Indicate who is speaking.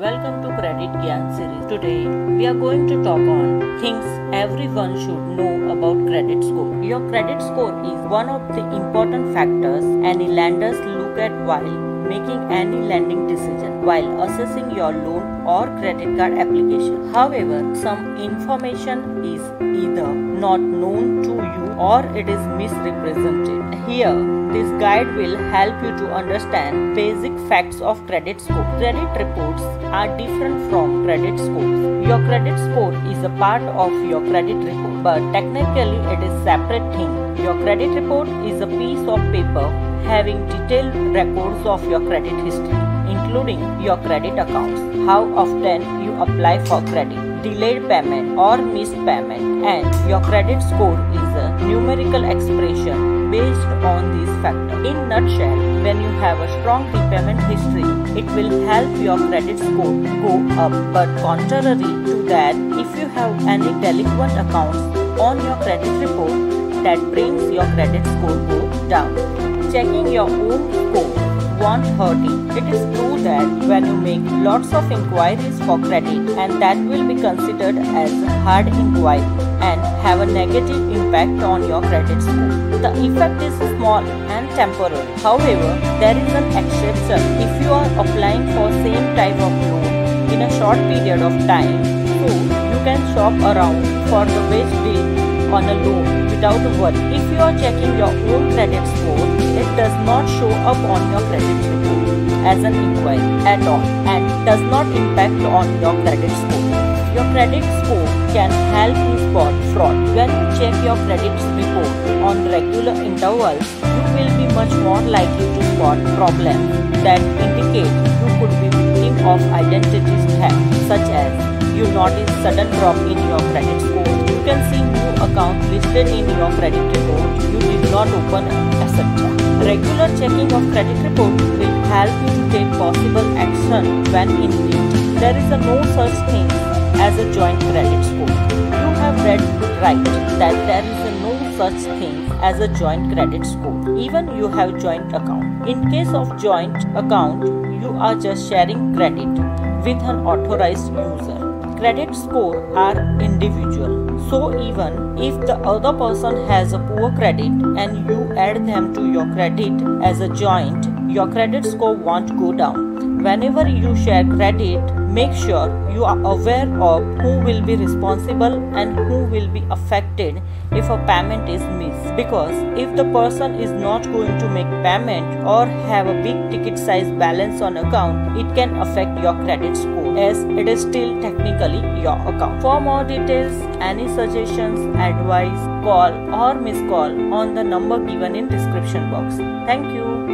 Speaker 1: Welcome to Credit Gyan series. Today we are going to talk on things everyone should know about credit score. Your credit score is one of the important factors any lenders look at while making any lending decision while assessing your loan or credit card application. However, some information is either not known to you or it is misrepresented. Here, this guide will help you to understand basic facts of credit score. Credit reports are different from credit scores. Your credit score is a part of your credit report, but technically it is separate thing. Your credit report is a piece of paper having detailed records of your credit history, including your credit accounts, how often you apply for credit, delayed payment or missed payment, and your credit score is a numerical expression based on these factors. In nutshell, when you have a strong repayment history, it will help your credit score go up. But contrary to that, if you have any delinquent accounts on your credit report, that brings your credit score go down. Checking your own score won't hurt it. It is true that when you make lots of inquiries for credit and that will be considered as hard inquiry and have a negative impact on your credit score. The effect is small and temporary. However, there is an exception if you are applying for same type of loan in a short period of time so you can shop around for the best deal on a loan worry. If you are checking your own credit score, it does not show up on your credit report as an inquiry at all and does not impact on your credit score. Your credit score can help you spot fraud. When you check your credit report on regular intervals, you will be much more likely to spot problems that indicate you could be victim of identity theft, such as you notice sudden drop in your credit score. You can see new accounts listed in your credit report you did not open, etc. Regular checking of credit report will help you to take possible action when in need. There is a no such thing as a joint credit score. You have read right that there is a no such thing as a joint credit score. Even you have joint account. In case of joint account, you are just sharing credit with an authorized user. Credit score are individual. So even if the other person has a poor credit and you add them to your credit as a joint, your credit score won't go down. Whenever you share credit, make sure you are aware of who will be responsible and who will be affected if a payment is missed. Because if the person is not going to make payment or have a big ticket size balance on account, it can affect your credit score as it is still technically your account. For more details, any suggestions, advice, call or miss call on the number given in description box. Thank you.